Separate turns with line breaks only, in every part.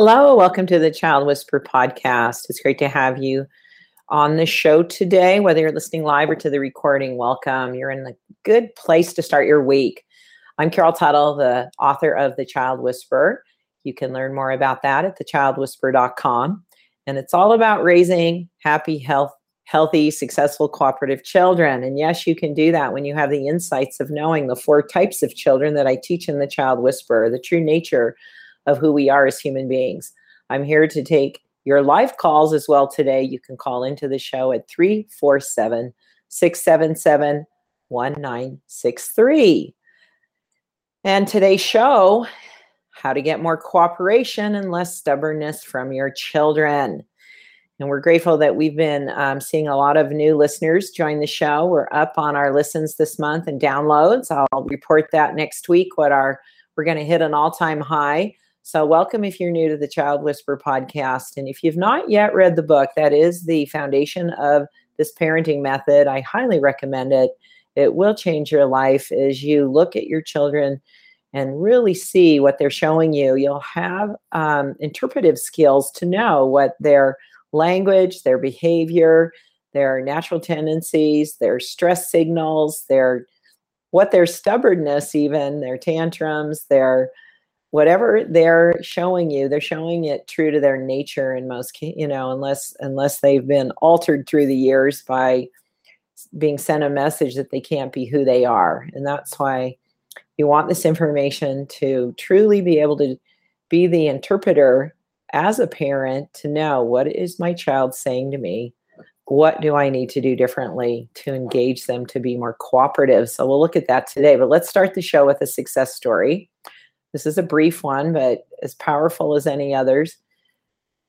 Hello, welcome to the Child Whisperer podcast. It's great to have you on the show today. Whether you're listening live or to the recording, welcome. You're in a good place to start your week. I'm Carol Tuttle, the author of The Child Whisperer. You can learn more about that at thechildwhisperer.com. And it's all about raising happy, health, healthy, successful, cooperative children. And yes, you can do that when you have the insights of knowing the four types of children that I teach in The Child Whisperer, the true nature of who we are as human beings. I'm here to take your live calls as well today. You can call into the show at 347 677 1963. And today's show how to get more cooperation and less stubbornness from your children. And we're grateful that we've been um, seeing a lot of new listeners join the show. We're up on our listens this month and downloads. I'll report that next week. What our we're going to hit an all-time high so, welcome if you're new to the Child Whisperer podcast. And if you've not yet read the book, that is the foundation of this parenting method. I highly recommend it. It will change your life as you look at your children and really see what they're showing you. You'll have um, interpretive skills to know what their language, their behavior, their natural tendencies, their stress signals, their what their stubbornness, even their tantrums, their whatever they're showing you they're showing it true to their nature in most you know unless unless they've been altered through the years by being sent a message that they can't be who they are. And that's why you want this information to truly be able to be the interpreter as a parent to know what is my child saying to me? What do i need to do differently to engage them to be more cooperative? So we'll look at that today but let's start the show with a success story this is a brief one, but as powerful as any others.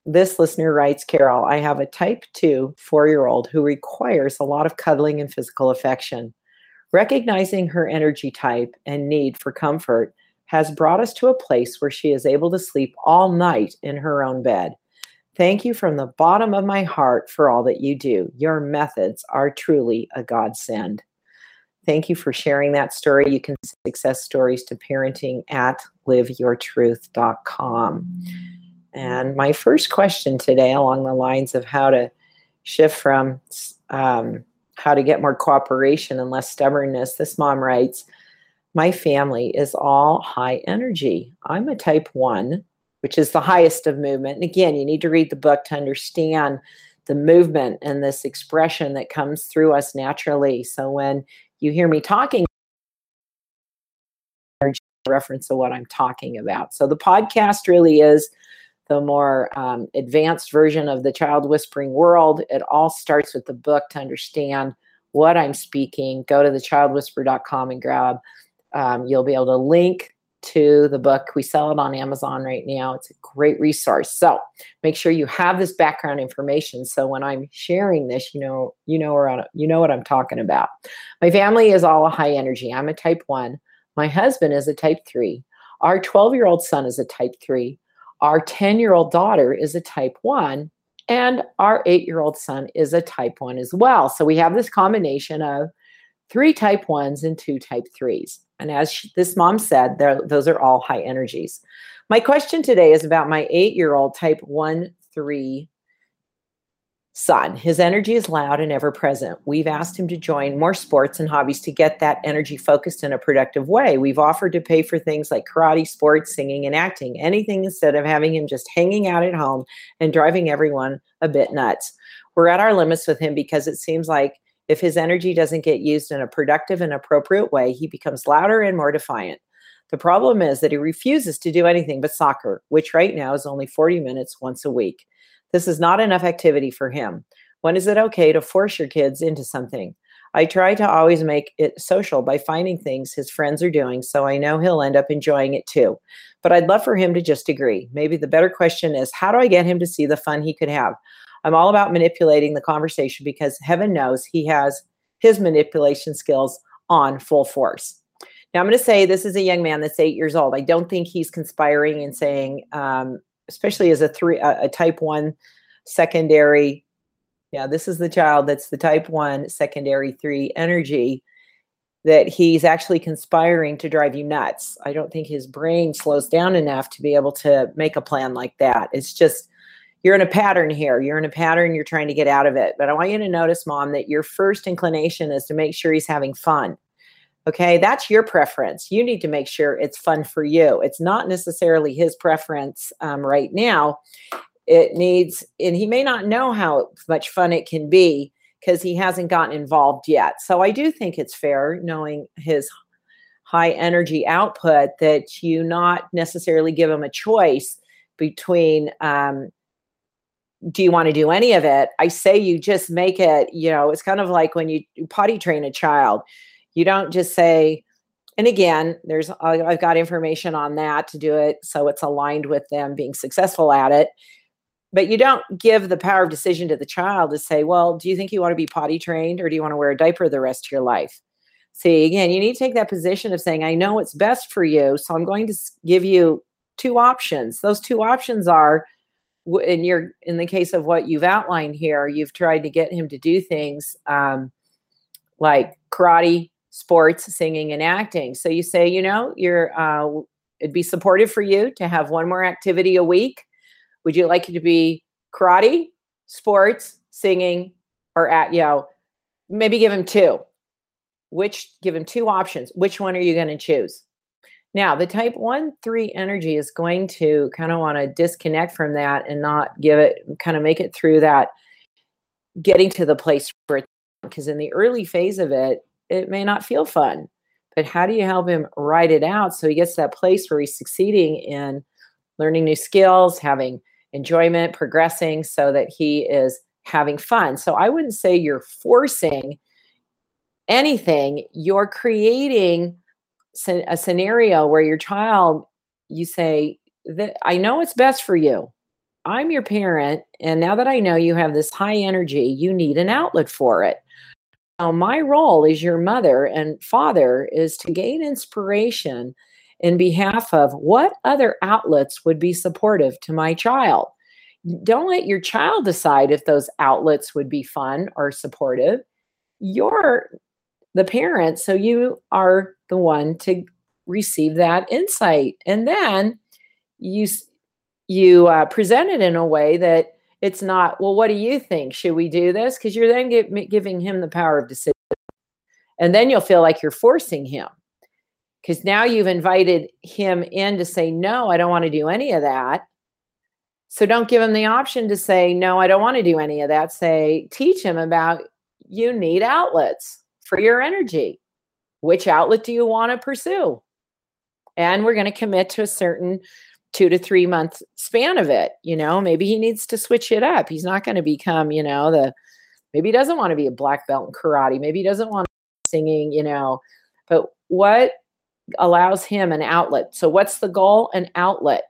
This listener writes Carol, I have a type 2 four year old who requires a lot of cuddling and physical affection. Recognizing her energy type and need for comfort has brought us to a place where she is able to sleep all night in her own bed. Thank you from the bottom of my heart for all that you do. Your methods are truly a godsend. Thank you for sharing that story. You can success stories to parenting at liveyourtruth.com. And my first question today, along the lines of how to shift from um, how to get more cooperation and less stubbornness, this mom writes, My family is all high energy. I'm a type one, which is the highest of movement. And again, you need to read the book to understand the movement and this expression that comes through us naturally. So when you hear me talking reference to what I'm talking about. So the podcast really is the more um, advanced version of the child whispering world. It all starts with the book to understand what I'm speaking. Go to thechildwhisperer.com and grab. Um, you'll be able to link to the book. We sell it on Amazon right now. It's a great resource. So make sure you have this background information. So when I'm sharing this, you know, you know, where you know what I'm talking about. My family is all high energy. I'm a type one. My husband is a type three. Our 12 year old son is a type three. Our 10 year old daughter is a type one. And our eight year old son is a type one as well. So we have this combination of three type ones and two type threes. And as she, this mom said, those are all high energies. My question today is about my eight year old type 1 3 son. His energy is loud and ever present. We've asked him to join more sports and hobbies to get that energy focused in a productive way. We've offered to pay for things like karate, sports, singing, and acting, anything instead of having him just hanging out at home and driving everyone a bit nuts. We're at our limits with him because it seems like if his energy doesn't get used in a productive and appropriate way, he becomes louder and more defiant. The problem is that he refuses to do anything but soccer, which right now is only 40 minutes once a week. This is not enough activity for him. When is it okay to force your kids into something? I try to always make it social by finding things his friends are doing so I know he'll end up enjoying it too. But I'd love for him to just agree. Maybe the better question is how do I get him to see the fun he could have? I'm all about manipulating the conversation because heaven knows he has his manipulation skills on full force. Now, I'm going to say this is a young man that's eight years old. I don't think he's conspiring and saying, um, especially as a three, a, a type one secondary. Yeah, this is the child that's the type one secondary three energy that he's actually conspiring to drive you nuts. I don't think his brain slows down enough to be able to make a plan like that. It's just you're in a pattern here. You're in a pattern, you're trying to get out of it. But I want you to notice, mom, that your first inclination is to make sure he's having fun. Okay, that's your preference. You need to make sure it's fun for you. It's not necessarily his preference um, right now. It needs, and he may not know how much fun it can be because he hasn't gotten involved yet. So I do think it's fair, knowing his high energy output, that you not necessarily give him a choice between um, do you want to do any of it? I say you just make it, you know, it's kind of like when you potty train a child. You don't just say, and again, there's I've got information on that to do it so it's aligned with them being successful at it. But you don't give the power of decision to the child to say, well, do you think you want to be potty trained or do you want to wear a diaper the rest of your life? See, again, you need to take that position of saying, I know what's best for you. So I'm going to give you two options. Those two options are in your in the case of what you've outlined here, you've tried to get him to do things um, like karate, sports, singing, and acting. So you say, you know, you're uh, it'd be supportive for you to have one more activity a week. Would you like it to be karate, sports, singing, or at you know, maybe give him two. Which give him two options. Which one are you going to choose? Now, the type 1 3 energy is going to kind of want to disconnect from that and not give it, kind of make it through that getting to the place where, because in the early phase of it, it may not feel fun. But how do you help him write it out so he gets that place where he's succeeding in learning new skills, having enjoyment, progressing so that he is having fun? So I wouldn't say you're forcing anything, you're creating a scenario where your child, you say, that I know it's best for you. I'm your parent. And now that I know you have this high energy, you need an outlet for it. Now, my role as your mother and father is to gain inspiration in behalf of what other outlets would be supportive to my child. Don't let your child decide if those outlets would be fun or supportive. You're the parent, so you are the one to receive that insight and then you you uh, present it in a way that it's not well what do you think? Should we do this? Because you're then giving him the power of decision and then you'll feel like you're forcing him. Because now you've invited him in to say no i don't want to do any of that. So don't give him the option to say no i don't want to do any of that. Say teach him about you need outlets for your energy. Which outlet do you want to pursue? And we're going to commit to a certain two to three month span of it. You know, maybe he needs to switch it up. He's not going to become, you know, the maybe he doesn't want to be a black belt in karate. Maybe he doesn't want singing, you know, but what allows him an outlet? So, what's the goal? An outlet,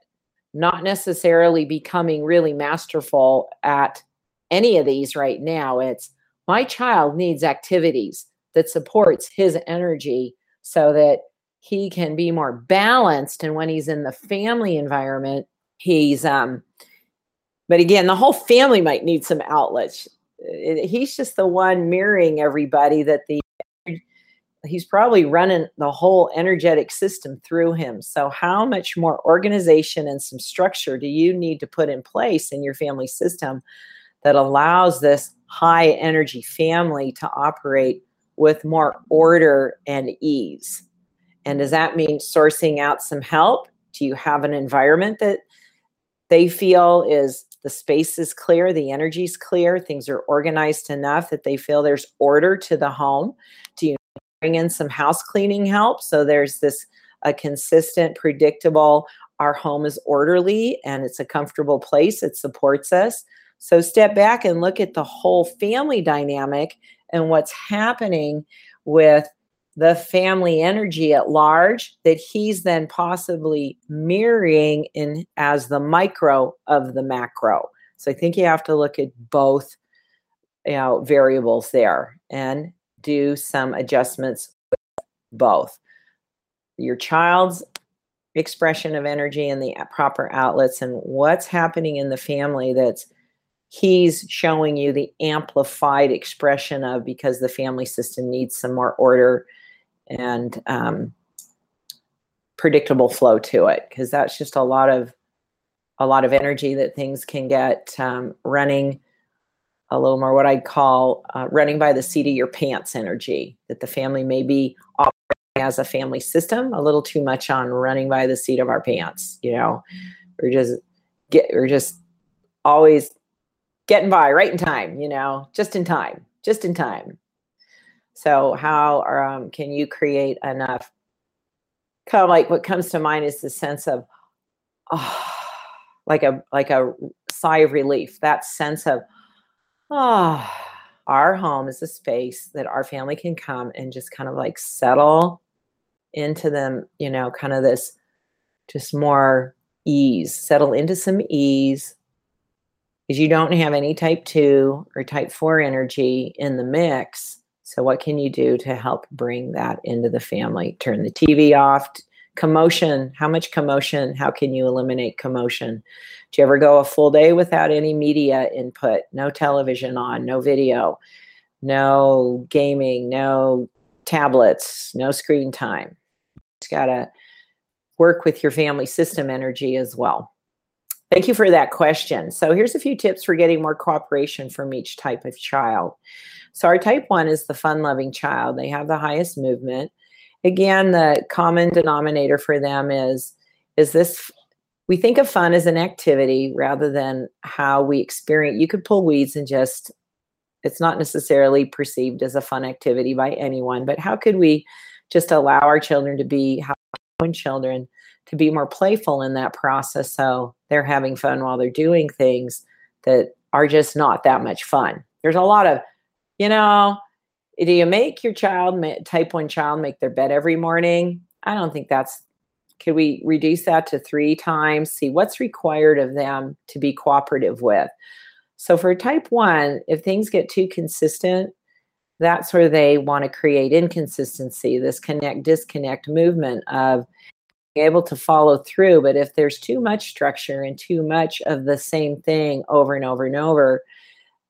not necessarily becoming really masterful at any of these right now. It's my child needs activities that supports his energy so that he can be more balanced and when he's in the family environment he's um but again the whole family might need some outlets he's just the one mirroring everybody that the he's probably running the whole energetic system through him so how much more organization and some structure do you need to put in place in your family system that allows this high energy family to operate with more order and ease. And does that mean sourcing out some help? Do you have an environment that they feel is the space is clear, the energy is clear, things are organized enough that they feel there's order to the home? Do you bring in some house cleaning help so there's this a consistent, predictable, our home is orderly and it's a comfortable place, it supports us. So step back and look at the whole family dynamic and what's happening with the family energy at large that he's then possibly mirroring in as the micro of the macro. So I think you have to look at both you know variables there and do some adjustments both your child's expression of energy and the proper outlets and what's happening in the family that's he's showing you the amplified expression of because the family system needs some more order and um, predictable flow to it because that's just a lot of a lot of energy that things can get um, running a little more what I'd call uh, running by the seat of your pants energy that the family may be operating as a family system a little too much on running by the seat of our pants. You know, we're just get we're just always getting by right in time. You know, just in time, just in time. So how um, can you create enough? Kind of like what comes to mind is the sense of, oh, like a like a sigh of relief. That sense of oh, our home is a space that our family can come and just kind of like settle into them, you know, kind of this just more ease, settle into some ease. Because you don't have any type two or type four energy in the mix. So, what can you do to help bring that into the family? Turn the TV off, commotion. How much commotion? How can you eliminate commotion? Do you ever go a full day without any media input? No television on no video no gaming no tablets no screen time. Just gotta work with your family system energy as well. Thank you for that question. So here's a few tips for getting more cooperation from each type of child so our type one is the fun loving child. They have the highest movement. Again the common denominator for them is is this we think of fun as an activity rather than how we experience you could pull weeds and just it's not necessarily perceived as a fun activity by anyone but how could we just allow our children to be how children to be more playful in that process so they're having fun while they're doing things that are just not that much fun? There's a lot of you know do you make your child type 1 child make their bed every morning? I don't think that's could we reduce that to three times? See what's required of them to be cooperative with? So for type 1 if things get too consistent that's where they want to create inconsistency this connect disconnect movement of being able to follow through but if there's too much structure and too much of the same thing over and over and over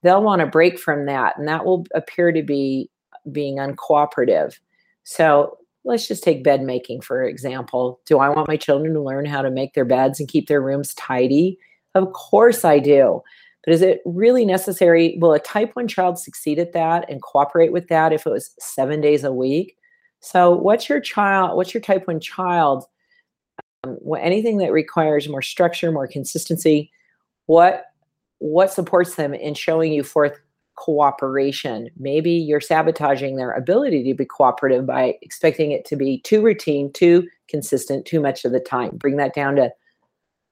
they'll want to break from that and that will appear to be being uncooperative. So let's just take bed making for example. Do I want my children to learn how to make their beds and keep their rooms tidy? Of course I do. But is it really necessary? Will a type 1 child succeed at that and cooperate with that if it was seven days a week? So, what's your child, what's your type 1 child? Um, anything that requires more structure, more consistency, what what supports them in showing you forth cooperation. Maybe you're sabotaging their ability to be cooperative by expecting it to be too routine, too consistent, too much of the time. Bring that down to,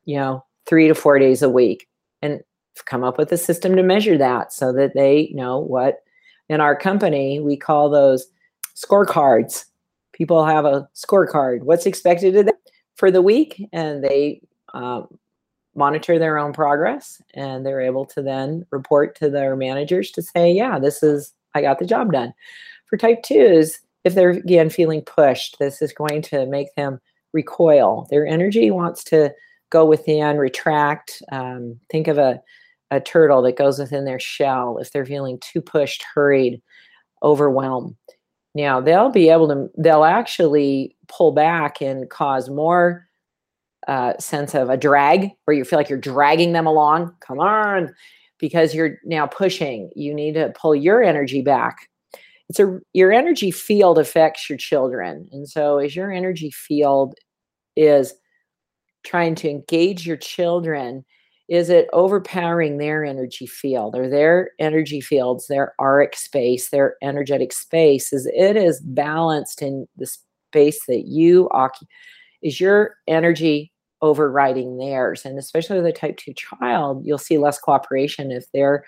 you know, three to four days a week and come up with a system to measure that so that they know what in our company we call those scorecards. People have a scorecard. What's expected of them for the week? And they um, monitor their own progress and they're able to then report to their managers to say, yeah, this is, I got the job done. For type twos, if they're again feeling pushed, this is going to make them recoil. Their energy wants to go within, retract. Um, think of a, a turtle that goes within their shell if they're feeling too pushed, hurried, overwhelmed. Now, they'll be able to, they'll actually pull back and cause more uh, sense of a drag where you feel like you're dragging them along. Come on, because you're now pushing. You need to pull your energy back. It's a your energy field affects your children, and so as your energy field is trying to engage your children, is it overpowering their energy field or their energy fields, their auric space, their energetic space? Is it is balanced in the space that you occupy? Is your energy overriding theirs. And especially with a type 2 child, you'll see less cooperation if they're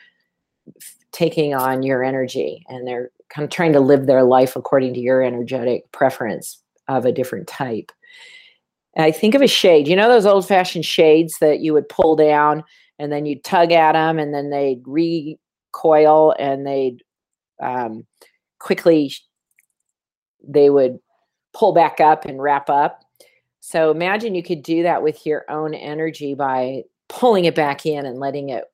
taking on your energy and they're kind of trying to live their life according to your energetic preference of a different type. And I think of a shade. You know those old fashioned shades that you would pull down and then you'd tug at them and then they'd recoil and they'd um, quickly they would pull back up and wrap up so imagine you could do that with your own energy by pulling it back in and letting it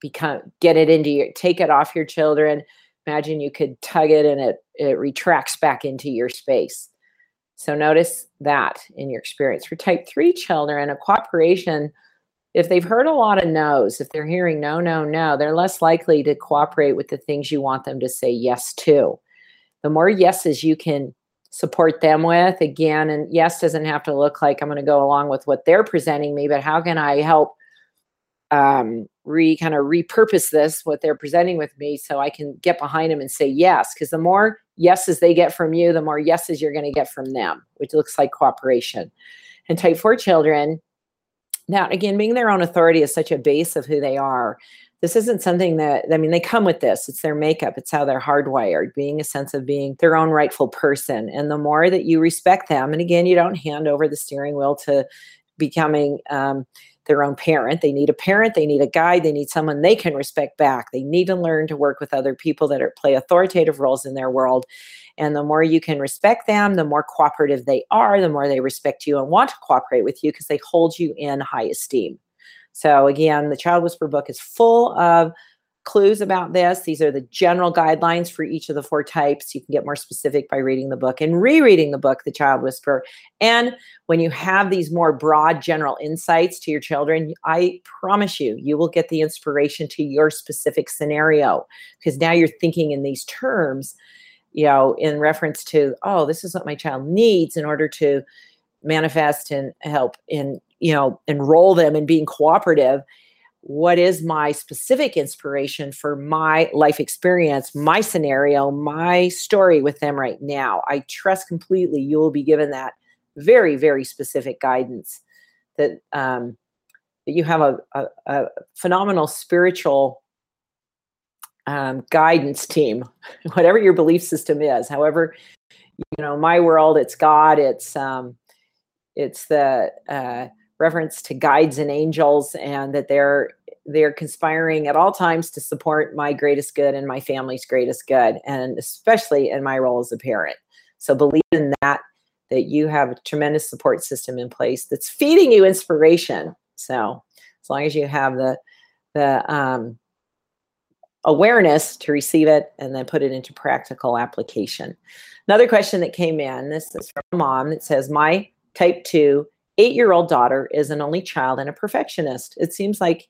become get it into your take it off your children, imagine you could tug it and it it retracts back into your space. So notice that in your experience. For type three children, a cooperation, if they've heard a lot of no's, if they're hearing no, no, no, they're less likely to cooperate with the things you want them to say yes to. The more yeses you can support them with, again, and yes doesn't have to look like I'm going to go along with what they're presenting me, but how can I help um, re kind of repurpose this what they're presenting with me so I can get behind them and say yes? Because the more yeses they get from you the more yeses you're going to get from them which looks like cooperation. And type 4 children now again being their own authority is such a base of who they are this isn't something that I mean they come with this it's their makeup it's how they're hardwired being a sense of being their own rightful person and the more that you respect them and again you don't hand over the steering wheel to becoming um, their own parent. They need a parent, they need a guide, they need someone they can respect back. They need to learn to work with other people that are play authoritative roles in their world. And the more you can respect them, the more cooperative they are, the more they respect you and want to cooperate with you because they hold you in high esteem. So again, the Child Whisperer book is full of clues about this. These are the general guidelines for each of the four types. You can get more specific by reading the book and rereading the book, The Child Whisperer. And when you have these more broad general insights to your children, I promise you, you will get the inspiration to your specific scenario because now you're thinking in these terms, you know, in reference to, oh, this is what my child needs in order to manifest and help in, you know, enroll them in being cooperative what is my specific inspiration for my life experience, my scenario, my story with them right now. I trust completely you will be given that very, very specific guidance that um, that you have a, a, a phenomenal spiritual um, guidance team, whatever your belief system is. However, you know, my world, it's God, it's um, it's the uh, reference to guides and angels and that they're they're conspiring at all times to support my greatest good and my family's greatest good and especially in my role as a parent. So believe in that that you have a tremendous support system in place that's feeding you inspiration. So as long as you have the the um, awareness to receive it and then put it into practical application. Another question that came in this is from mom that says my type 2 eight year old daughter is an only child and a perfectionist. It seems like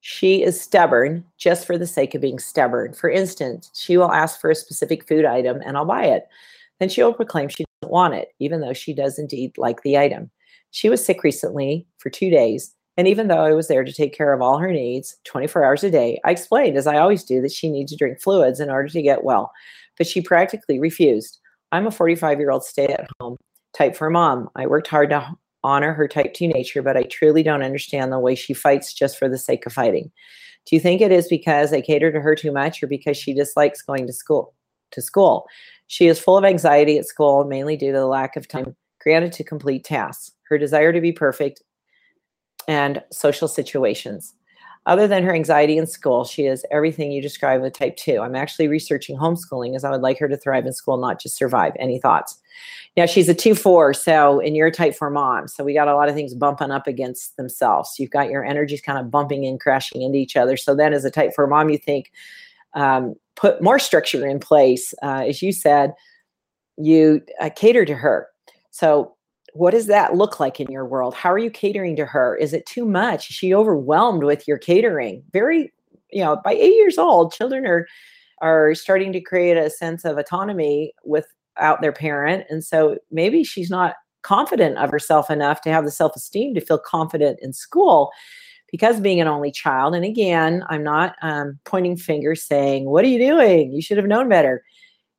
she is stubborn just for the sake of being stubborn. For instance, she will ask for a specific food item and I'll buy it. Then she will proclaim she doesn't want it, even though she does indeed like the item. She was sick recently for two days. And even though I was there to take care of all her needs 24 hours a day, I explained, as I always do, that she needs to drink fluids in order to get well. But she practically refused. I'm a 45 year old stay at home type for mom. I worked hard to honor her type 2 nature, but I truly don't understand the way she fights just for the sake of fighting. Do you think it is because I cater to her too much or because she dislikes going to school? To school. She is full of anxiety at school, mainly due to the lack of time granted to complete tasks, her desire to be perfect, and social situations. Other than her anxiety in school, she is everything you describe with type 2. I'm actually researching homeschooling as I would like her to thrive in school, not just survive. Any thoughts? Now, she's a 2 4, so, and you're a type 4 mom. So, we got a lot of things bumping up against themselves. You've got your energies kind of bumping and crashing into each other. So, then as a type 4 mom, you think, um, put more structure in place. Uh, as you said, you uh, cater to her. So, what does that look like in your world? How are you catering to her? Is it too much? Is she overwhelmed with your catering? Very, you know, by eight years old, children are are starting to create a sense of autonomy without their parent. And so maybe she's not confident of herself enough to have the self-esteem to feel confident in school because being an only child. And again, I'm not um, pointing fingers saying, What are you doing? You should have known better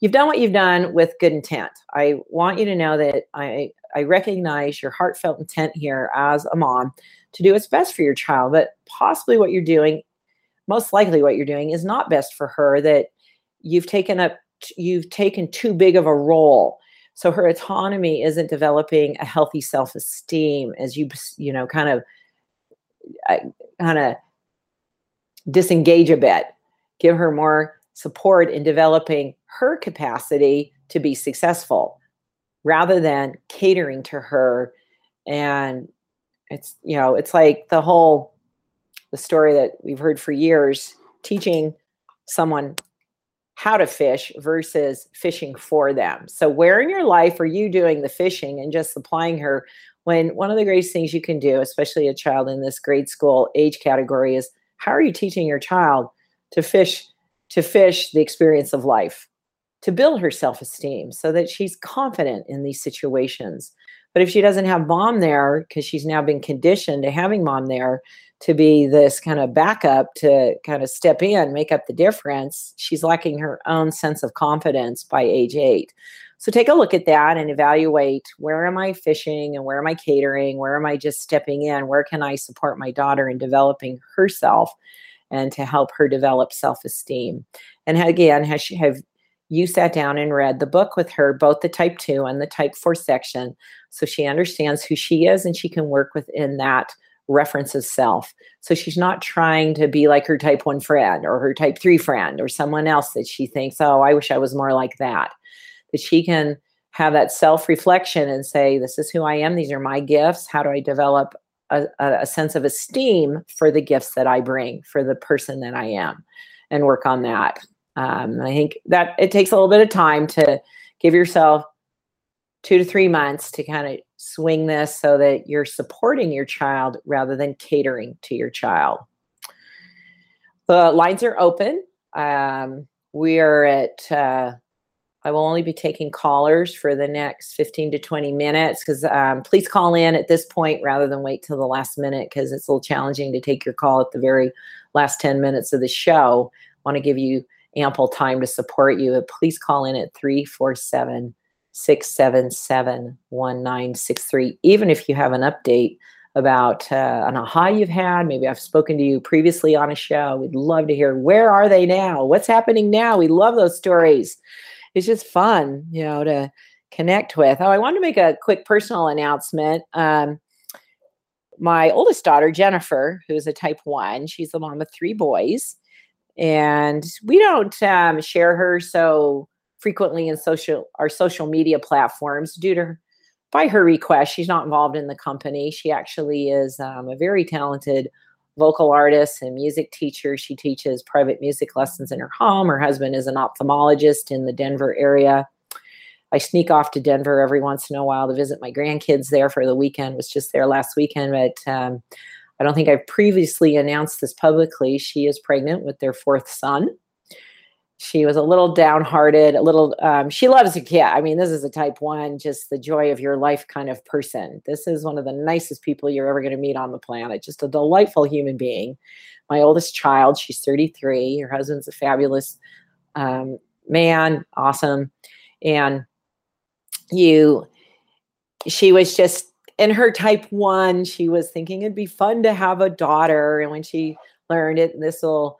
you've done what you've done with good intent. I want you to know that I I recognize your heartfelt intent here as a mom to do what's best for your child, but possibly what you're doing, most likely what you're doing is not best for her that you've taken up you've taken too big of a role. So her autonomy isn't developing a healthy self-esteem as you you know kind of kind of disengage a bit. Give her more support in developing her capacity to be successful rather than catering to her and it's you know it's like the whole the story that we've heard for years teaching someone how to fish versus fishing for them. So, where in your life are you doing the fishing and just supplying her? When one of the greatest things you can do, especially a child in this grade school age category, is how are you teaching your child to fish to fish the experience of life, to build her self-esteem so that she's confident in these situations. But if she doesn't have mom there, because she's now been conditioned to having mom there, to be this kind of backup to kind of step in, make up the difference, she's lacking her own sense of confidence by age eight. So take a look at that and evaluate where am I fishing and where am I catering? Where am I just stepping in? Where can I support my daughter in developing herself and to help her develop self esteem? And again, has she, have you sat down and read the book with her, both the type two and the type four section, so she understands who she is and she can work within that references self. So she's not trying to be like her type one friend or her type three friend or someone else that she thinks, oh, I wish I was more like that. That she can have that self reflection and say, this is who I am. These are my gifts. How do I develop a, a, sense of esteem for the gifts that I bring, for the person that I am, and work on that. Um, I think that it takes a little bit of time to give yourself two to three months to kind of swing this so that you're supporting your child rather than catering to your child. The lines are open. Um, we are at, uh, I will only be taking callers for the next 15 to 20 minutes because um, please call in at this point rather than wait till the last minute because it's a little challenging to take your call at the very last 10 minutes of the show. Want to give you ample time to support you. Please call in at 347 677 1963. Even if you have an update about uh, an aha you've had, maybe I've spoken to you previously on a show. We'd love to hear where are they now? What's happening now? We love those stories. It's just fun, you know, to connect with. Oh, I wanted to make a quick personal announcement. Um, my oldest daughter, Jennifer, who's a type one, she's the mom of three boys. And we don't um, share her so frequently in social our social media platforms due to by her request. She's not involved in the company. She actually is um, a very talented vocal artist and music teacher. She teaches private music lessons in her home. Her husband is an ophthalmologist in the Denver area. I sneak off to Denver every once in a while to visit my grandkids there for the weekend. Was just there last weekend, but um, I don't think I've previously announced this publicly. She is pregnant with their fourth son she was a little downhearted, a little, um, she loves kid. I mean, this is a type one, just the joy of your life kind of person. This is one of the nicest people you're ever going to meet on the planet, just a delightful human being. My oldest child, she's 33. Her husband's a fabulous um, man, awesome. And you, she was just in her type one, she was thinking it'd be fun to have a daughter. And when she learned it, this will,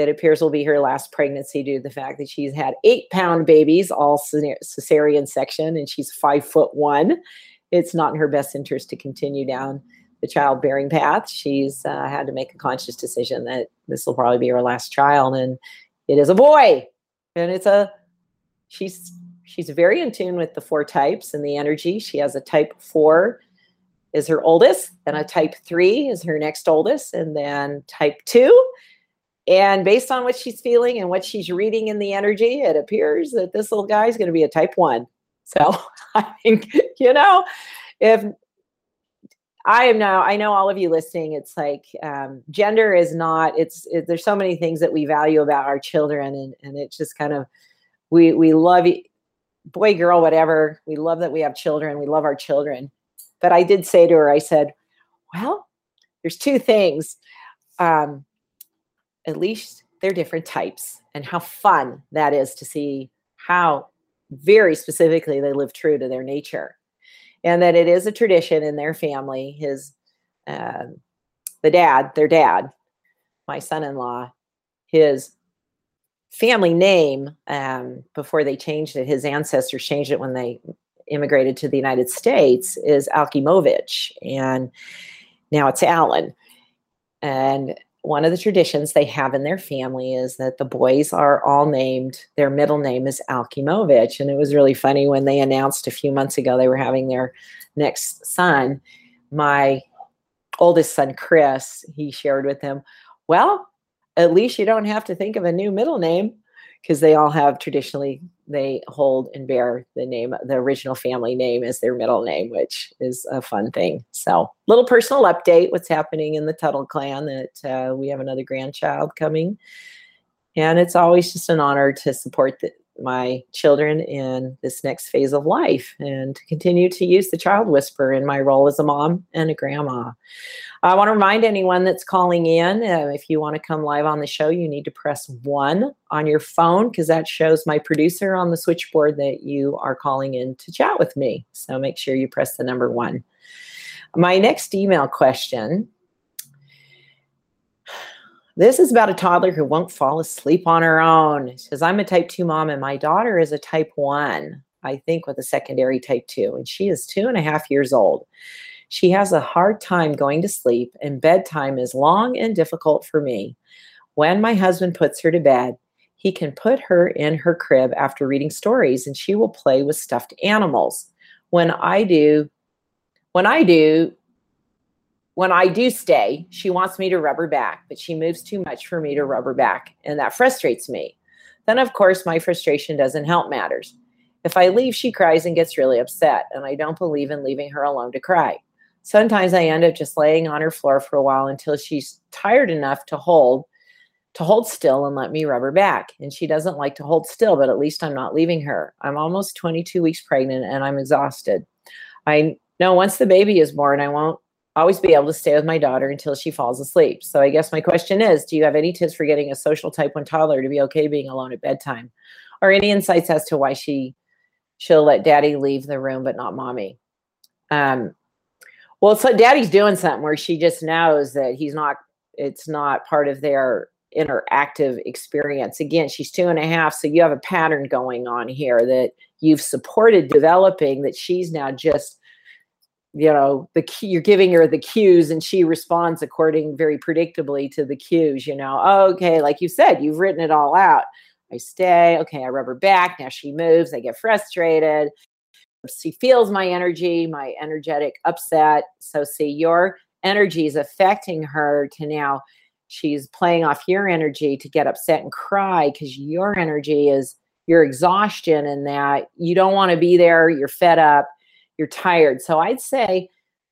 it appears will be her last pregnancy due to the fact that she's had eight pound babies, all cesarean section, and she's five foot one. It's not in her best interest to continue down the childbearing path. She's uh, had to make a conscious decision that this will probably be her last child, and it is a boy. And it's a she's she's very in tune with the four types and the energy. She has a type four is her oldest, and a type three is her next oldest, and then type two and based on what she's feeling and what she's reading in the energy, it appears that this little guy is going to be a type one. So I think, you know, if I am now, I know all of you listening, it's like um, gender is not, it's, it, there's so many things that we value about our children. And, and it's just kind of, we, we love boy, girl, whatever. We love that we have children. We love our children. But I did say to her, I said, well, there's two things. Um, at least they're different types and how fun that is to see how very specifically they live true to their nature. And that it is a tradition in their family his uh, the dad their dad my son-in-law his family name um, before they changed it his ancestors changed it when they immigrated to the united states is alkimovich and now it's allen and one of the traditions they have in their family is that the boys are all named, their middle name is Alkimovich. And it was really funny when they announced a few months ago they were having their next son. My oldest son, Chris, he shared with them, Well, at least you don't have to think of a new middle name because they all have traditionally they hold and bear the name the original family name as their middle name which is a fun thing. So little personal update what's happening in the tuttle clan that uh, we have another grandchild coming. And it's always just an honor to support the, my children in this next phase of life and to continue to use the child whisperer in my role as a mom and a grandma. I want to remind anyone that's calling in uh, if you want to come live on the show, you need to press one on your phone because that shows my producer on the switchboard that you are calling in to chat with me. So make sure you press the number one. My next email question this is about a toddler who won't fall asleep on her own. It says, I'm a type 2 mom, and my daughter is a type 1, I think, with a secondary type 2, and she is two and a half years old. She has a hard time going to sleep, and bedtime is long and difficult for me. When my husband puts her to bed, he can put her in her crib after reading stories, and she will play with stuffed animals. When I do, when I do, when I do stay, she wants me to rub her back, but she moves too much for me to rub her back, and that frustrates me. Then, of course, my frustration doesn't help matters. If I leave, she cries and gets really upset, and I don't believe in leaving her alone to cry. Sometimes I end up just laying on her floor for a while until she's tired enough to hold to hold still and let me rub her back. And she doesn't like to hold still, but at least I'm not leaving her. I'm almost 22 weeks pregnant and I'm exhausted. I know once the baby is born, I won't always be able to stay with my daughter until she falls asleep. So I guess my question is, do you have any tips for getting a social type 1 toddler to be okay being alone at bedtime? Or any insights as to why she she'll let daddy leave the room but not mommy? Um well, so daddy's doing something where she just knows that he's not it's not part of their interactive experience. Again, she's two and a half, so you have a pattern going on here that you've supported developing that she's now just you know the key, you're giving her the cues and she responds according very predictably to the cues you know oh, okay like you said you've written it all out. I stay okay i rub her back now she moves i get frustrated. She feels my energy my energetic upset. So see your energy is affecting her to now she's playing off your energy to get upset and cry because your energy is your exhaustion and that you don't want to be there you're fed up you're tired. So I'd say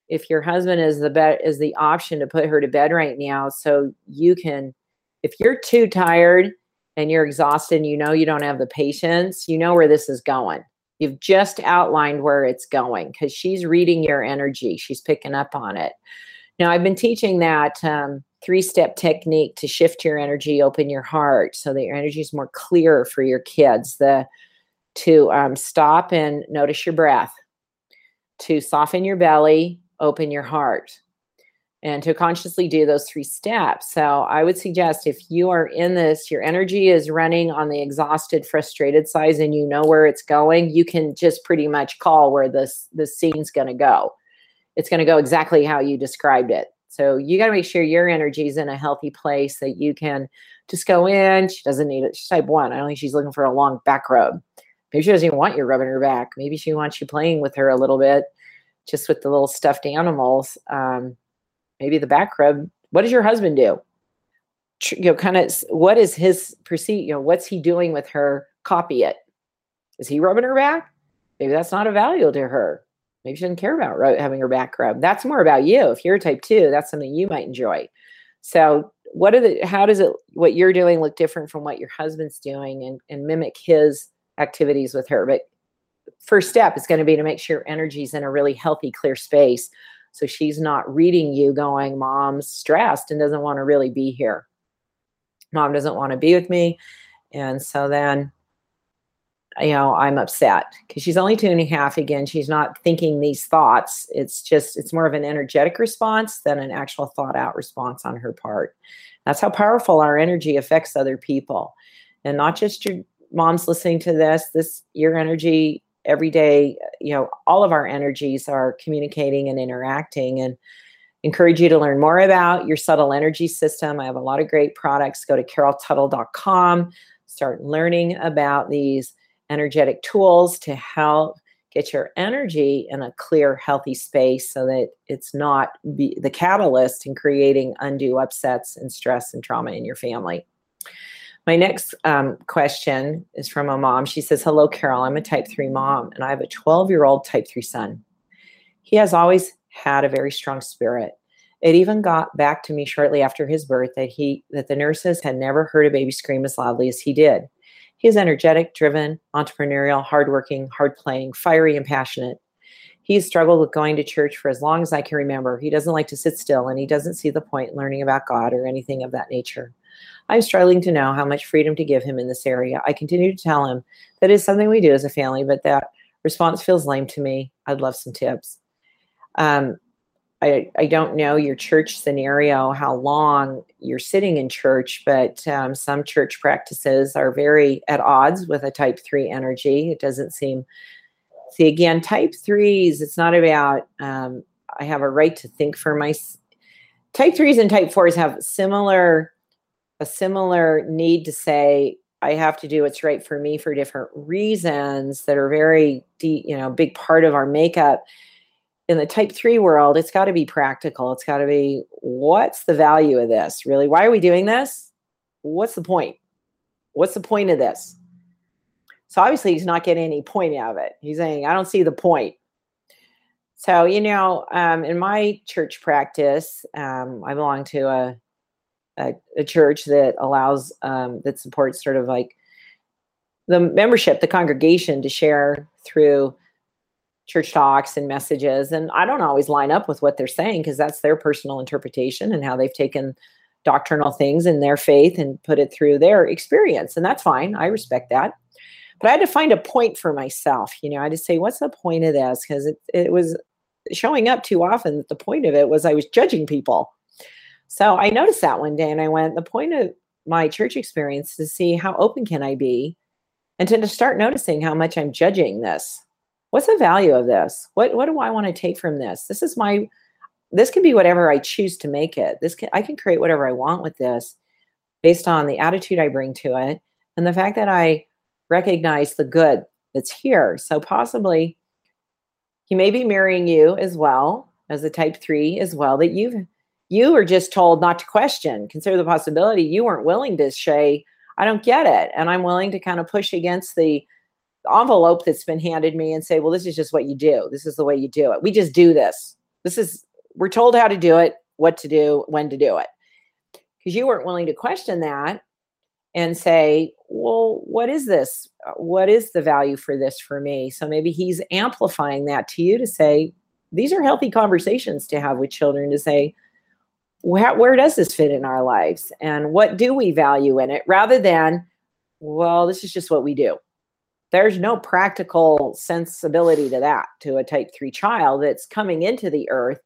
if your husband is the bed is the option to put her to bed right now, so you can, if you're too tired and you're exhausted, and you know you don't have the patience, you know where this is going. You've just outlined where it's going because she's reading your energy. She's picking up on it. Now, I've been teaching that um, three step technique to shift your energy, open your heart so that your energy is more clear for your kids. The to um, stop and notice your breath to soften your belly, open your heart, and to consciously do those three steps. So I would suggest if you are in this, your energy is running on the exhausted, frustrated side, and you know where it's going, you can just pretty much call where this the scene's going to go. It's going to go exactly how you described it. So you got to make sure your energy is in a healthy place that you can just go in. She doesn't need it. She's type one. I don't think she's looking for a long back rub. Maybe she doesn't even want you rubbing her back. Maybe she wants you playing with her a little bit, just with the little stuffed animals. Um, maybe the back rub. What does your husband do? You know, kind of what is his perceive? You know, what's he doing with her? Copy it. Is he rubbing her back? Maybe that's not a value to her. Maybe she doesn't care about having her back rubbed. That's more about you. If you're a type two, that's something you might enjoy. So, what are the? How does it? What you're doing look different from what your husband's doing, and and mimic his activities with her. But first step is going to be to make sure your energy's in a really healthy, clear space. So she's not reading you going, Mom's stressed and doesn't want to really be here. Mom doesn't want to be with me. And so then, you know, I'm upset because she's only two and a half. Again, she's not thinking these thoughts. It's just, it's more of an energetic response than an actual thought out response on her part. That's how powerful our energy affects other people. And not just your moms listening to this, this your energy every day, you know, all of our energies are communicating and interacting and encourage you to learn more about your subtle energy system. I have a lot of great products. Go to caroltuttle.com, start learning about these energetic tools to help get your energy in a clear, healthy space so that it's not the catalyst in creating undue upsets and stress and trauma in your family. My next um, question is from a mom. She says, Hello, Carol. I'm a type 3 mom, and I have a 12 year old type 3 son. He has always had a very strong spirit. It even got back to me shortly after his birth that he that the nurses had never heard a baby scream as loudly as he did. He is energetic, driven, entrepreneurial, hardworking, hard playing, fiery, and passionate. He's struggled with going to church for as long as I can remember. He doesn't like to sit still and he doesn't see the point in learning about God or anything of that nature. I'm struggling to know how much freedom to give him in this area. I continue to tell him that is something we do as a family, but that response feels lame to me. I'd love some tips. Um, I, I don't know your church scenario, how long you're sitting in church, but um, some church practices are very at odds with a type three energy. It doesn't seem, see, again, type threes, it's not about, um, I have a right to think for my, type threes and type fours have similar, a similar need to say, I have to do what's right for me for different reasons that are very, deep, you know, big part of our makeup. In the type 3 world it's got to be practical. It's got to be what's the value of this? Really why are we doing this? What's the point? What's the point of this? So obviously he's not getting any point out of it. He's saying i don't see the point. So you know um, in my church practice um, i belong to a, a, a church that allows um, that supports sort of like the membership the congregation to share through church talks and messages. And i don't always line up with what they're saying because that's their personal interpretation and how they've taken doctrinal things in their faith and put it through their experience. And that's fine. I respect that. But i had to find a point for myself you know i had to say what's the point of this? Because it, it was showing up too often that the point of it was i was judging people so i noticed that one day and i went the point of my church experience is to see how open can i be and to start noticing how much i'm judging this what's the value of this? What what do I want to take from this? This is my this can be whatever I choose to make it. This can I can create whatever I want with this based on the attitude I bring to it and the fact that I recognize the good that's here. So possibly he may be marrying you as well as a type 3 as well that you've you were just told not to question. Consider the possibility you weren't willing to say I don't get it and I'm willing to kind of push against the envelope that's been handed me and say, well, this is just what you do. This is the way you do it. We just do this. This is, we're told how to do it, what to do, when to do it. Because you weren't willing to question that and say, well, what is this? What is the value for this for me? So maybe he's amplifying that to you to say, these are healthy conversations to have with children to say, where, where does this fit in our lives? And what do we value in it? Rather than, well, this is just what we do. There's no practical sensibility to that to a type 3 child that's coming into the earth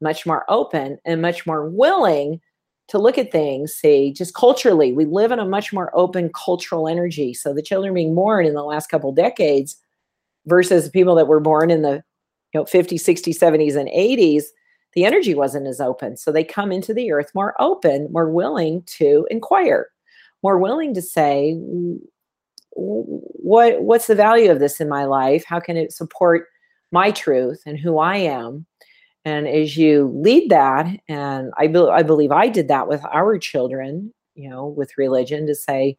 much more open and much more willing to look at things say just culturally. We live in a much more open cultural energy. So the children being born in the last couple decades versus people that were born in the you know 50s 60s 70s and 80s the energy wasn't as open. So they come into the earth more open more willing to inquire more willing to say what what's the value of this in my life? How can it support my truth and who i am? And as you lead that and i, be, I believe i did that with our children you know with religion to say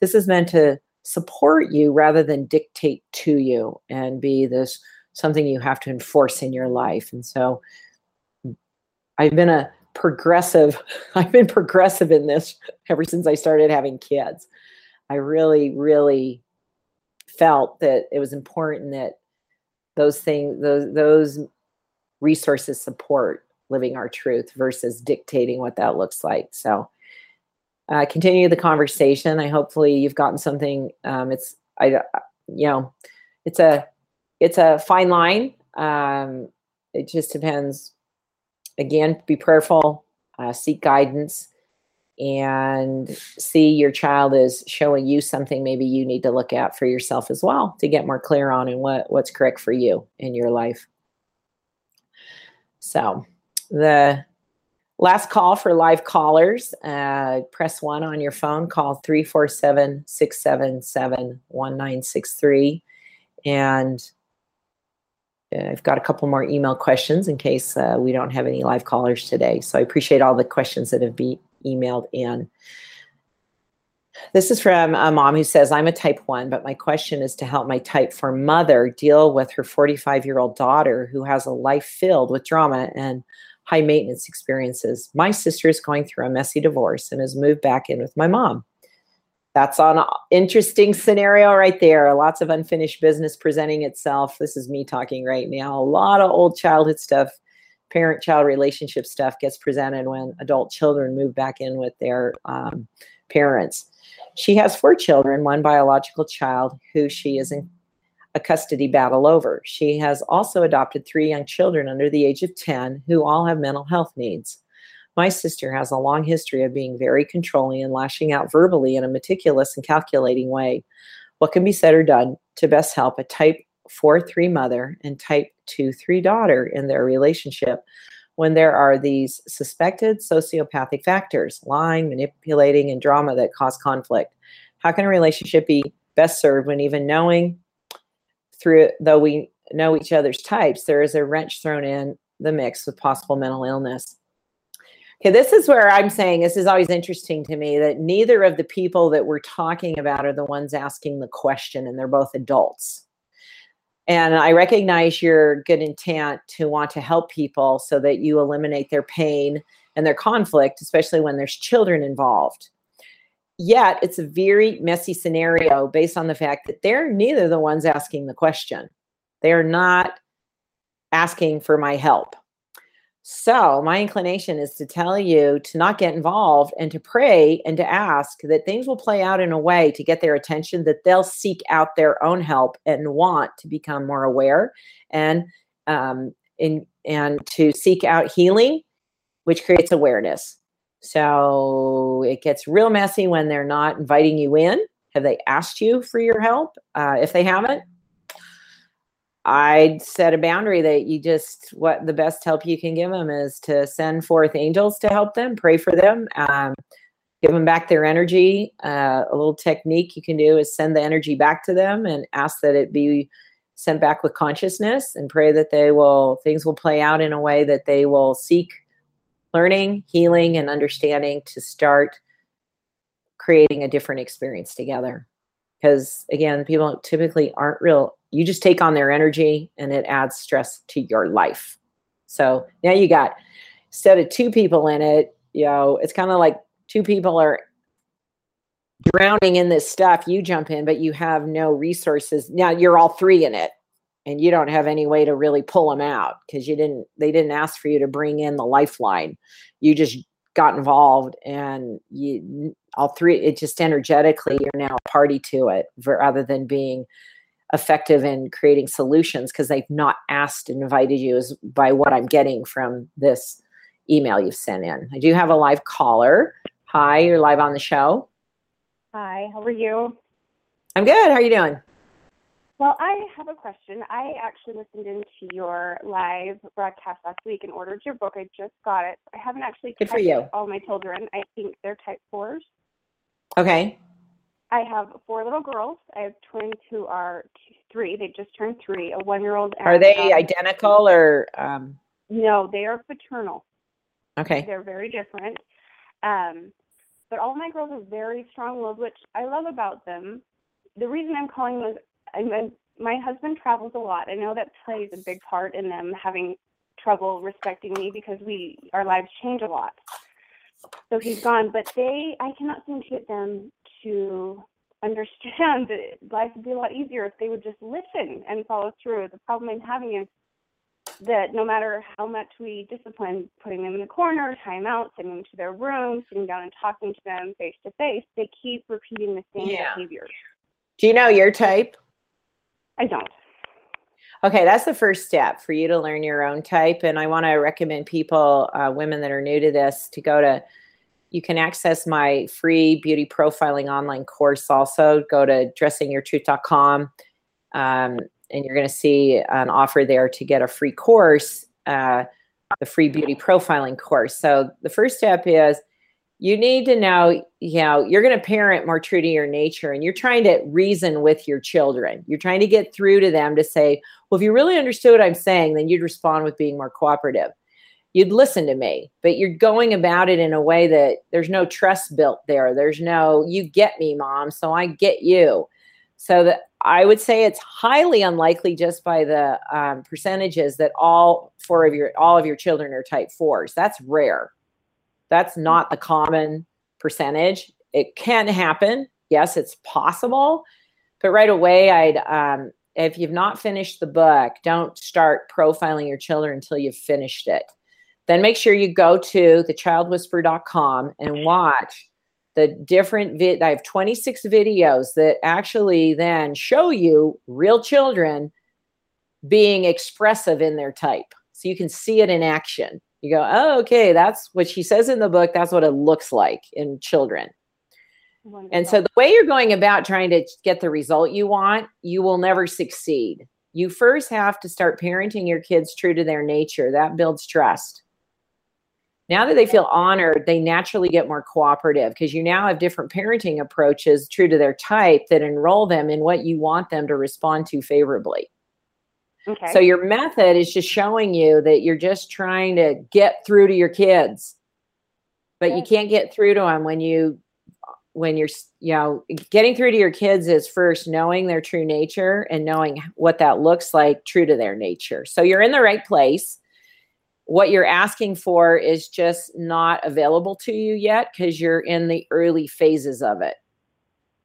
this is meant to support you rather than dictate to you and be this something you have to enforce in your life. And so i've been a progressive i've been progressive in this ever since i started having kids I really, really felt that it was important that those things, those those resources support living our truth versus dictating what that looks like. So uh, continue the conversation. I hopefully you've gotten something. Um, it's I, you know, it's a it's a fine line. Um, it just depends. Again, be prayerful, uh, seek guidance and see your child is showing you something maybe you need to look at for yourself as well to get more clear on and what what's correct for you in your life. So the last call for live callers uh, press one on your phone call 347-677-1963 and uh, I've got a couple more email questions in case uh, we don't have any live callers today. So I appreciate all the questions that have been emailed in. This is from a mom who says, I'm a type one, but my question is to help my type four mother deal with her 45 year old daughter who has a life filled with drama and high maintenance experiences. My sister is going through a messy divorce and has moved back in with my mom. That's an interesting scenario right there. Lots of unfinished business presenting itself. This is me talking right now. A lot of old childhood stuff, parent child relationship stuff gets presented when adult children move back in with their um, parents. She has four children, one biological child who she is in a custody battle over. She has also adopted three young children under the age of 10 who all have mental health needs. My sister has a long history of being very controlling and lashing out verbally in a meticulous and calculating way. What can be said or done to best help a type 4 3 mother and type 2 3 daughter in their relationship when there are these suspected sociopathic factors, lying, manipulating, and drama that cause conflict? How can a relationship be best served when even knowing through though we know each other's types, there is a wrench thrown in the mix with possible mental illness? Okay, this is where I'm saying this is always interesting to me that neither of the people that we're talking about are the ones asking the question, and they're both adults. And I recognize your good intent to want to help people so that you eliminate their pain and their conflict, especially when there's children involved. Yet it's a very messy scenario based on the fact that they're neither the ones asking the question. They are not asking for my help. So, my inclination is to tell you to not get involved and to pray and to ask that things will play out in a way to get their attention, that they'll seek out their own help and want to become more aware and um, in, and to seek out healing, which creates awareness. So, it gets real messy when they're not inviting you in. Have they asked you for your help? Uh, if they haven't, I'd set a boundary that you just what the best help you can give them is to send forth angels to help them, pray for them, um, give them back their energy. Uh, a little technique you can do is send the energy back to them and ask that it be sent back with consciousness and pray that they will things will play out in a way that they will seek learning, healing, and understanding to start creating a different experience together. Because again, people typically aren't real you just take on their energy and it adds stress to your life. So now you got instead of two people in it, you know, it's kind of like two people are drowning in this stuff. You jump in, but you have no resources. Now you're all three in it and you don't have any way to really pull them out because you didn't they didn't ask for you to bring in the lifeline. You just got involved and you all three it just energetically you're now a party to it rather than being effective in creating solutions because they've not asked and invited you is by what I'm getting from this email you've sent in. I do have a live caller. Hi, you're live on the show.
Hi, how are you?
I'm good. How are you doing?
Well, I have a question. I actually listened into your live broadcast last week and ordered your book. I just got it. I haven't actually
good for you.
all my children. I think they're type fours.
Okay.
I have four little girls. I have twins who are three. They just turned three. A one-year-old.
Are they identical or? Um...
No, they are fraternal.
Okay.
They're very different. Um, but all my girls are very strong-willed, which I love about them. The reason I'm calling was I'm, my husband travels a lot. I know that plays a big part in them having trouble respecting me because we our lives change a lot. So he's gone, but they I cannot seem to get them to understand that life would be a lot easier if they would just listen and follow through. The problem I'm having is that no matter how much we discipline, putting them in the corner, time out, sending them to their room, sitting down and talking to them face to face, they keep repeating the same yeah. behaviors.
Do you know your type?
I don't.
Okay, that's the first step for you to learn your own type. And I want to recommend people, uh, women that are new to this, to go to you can access my free beauty profiling online course also. Go to dressingyourtruth.com um, and you're going to see an offer there to get a free course, uh, the free beauty profiling course. So the first step is you need to know, you know, you're going to parent more true to your nature and you're trying to reason with your children. You're trying to get through to them to say, well, if you really understood what I'm saying, then you'd respond with being more cooperative you'd listen to me, but you're going about it in a way that there's no trust built there. There's no, you get me, mom, so I get you. So that I would say it's highly unlikely just by the um, percentages that all four of your all of your children are type fours. That's rare. That's not the common percentage. It can happen. Yes, it's possible. But right away, I'd um, if you've not finished the book, don't start profiling your children until you've finished it. Then make sure you go to thechildwhisperer.com and watch the different vid. I have 26 videos that actually then show you real children being expressive in their type. So you can see it in action. You go, oh, okay, that's what she says in the book. That's what it looks like in children. Wonderful. And so the way you're going about trying to get the result you want, you will never succeed. You first have to start parenting your kids true to their nature. That builds trust. Now that they feel honored, they naturally get more cooperative because you now have different parenting approaches true to their type that enroll them in what you want them to respond to favorably. Okay. So your method is just showing you that you're just trying to get through to your kids. But you can't get through to them when you when you're you know getting through to your kids is first knowing their true nature and knowing what that looks like true to their nature so you're in the right place what you're asking for is just not available to you yet because you're in the early phases of it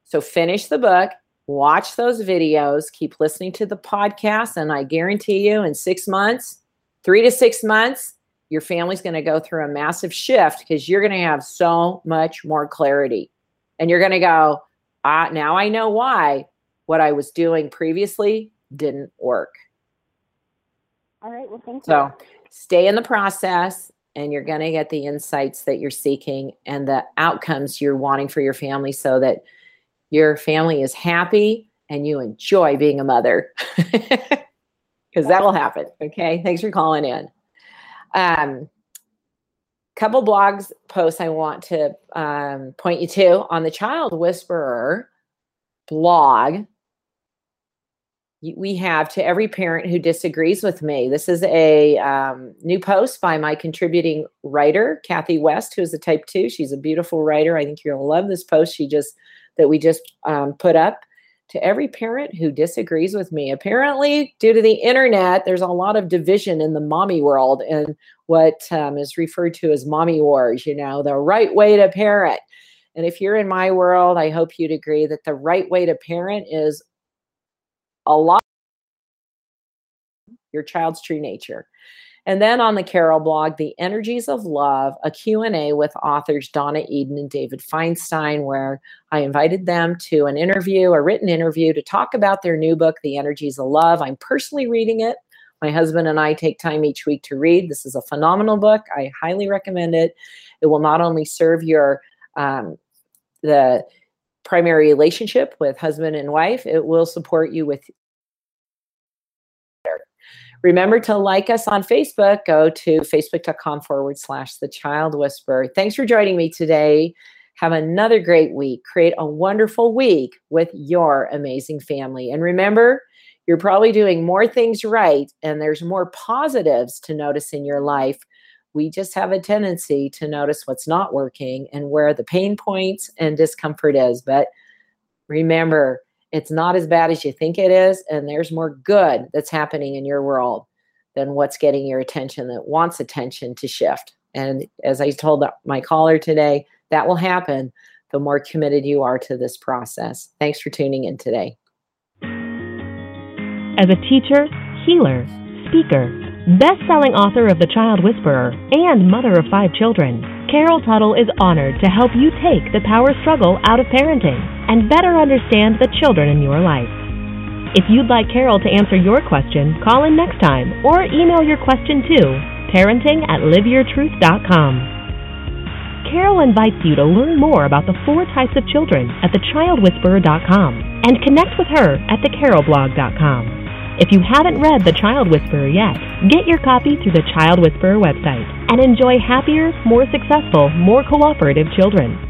so finish the book watch those videos keep listening to the podcast and i guarantee you in six months three to six months your family's going to go through a massive shift because you're going to have so much more clarity and you're going to go, ah, now I know why what I was doing previously didn't work.
All right. Well, thank
you. So stay in the process and you're going to get the insights that you're seeking and the outcomes you're wanting for your family so that your family is happy and you enjoy being a mother because that will happen. Okay. Thanks for calling in. Um, couple blogs posts I want to um, point you to on the Child Whisperer blog. We have to every parent who disagrees with me. This is a um, new post by my contributing writer, Kathy West, who is a type two. She's a beautiful writer. I think you're gonna love this post she just that we just um, put up to every parent who disagrees with me. Apparently, due to the internet, there's a lot of division in the mommy world and what um, is referred to as mommy wars, you know, the right way to parent. And if you're in my world, I hope you'd agree that the right way to parent is a lot your child's true nature. And then on the Carol blog, The Energies of Love, a Q&A with authors Donna Eden and David Feinstein, where I invited them to an interview, a written interview, to talk about their new book, The Energies of Love. I'm personally reading it. My husband and I take time each week to read. This is a phenomenal book. I highly recommend it. It will not only serve your um, the primary relationship with husband and wife, it will support you with Remember to like us on Facebook. Go to facebook.com forward slash the child whisperer. Thanks for joining me today. Have another great week. Create a wonderful week with your amazing family. And remember, you're probably doing more things right and there's more positives to notice in your life. We just have a tendency to notice what's not working and where the pain points and discomfort is. But remember, it's not as bad as you think it is. And there's more good that's happening in your world than what's getting your attention that wants attention to shift. And as I told my caller today, that will happen the more committed you are to this process. Thanks for tuning in today.
As a teacher, healer, speaker, best selling author of The Child Whisperer, and mother of five children, Carol Tuttle is honored to help you take the power struggle out of parenting and better understand the children in your life. If you'd like Carol to answer your question, call in next time or email your question to parenting at liveyourtruth.com. Carol invites you to learn more about the four types of children at thechildwhisperer.com and connect with her at thecarolblog.com. If you haven't read The Child Whisperer yet, get your copy through the Child Whisperer website and enjoy happier, more successful, more cooperative children.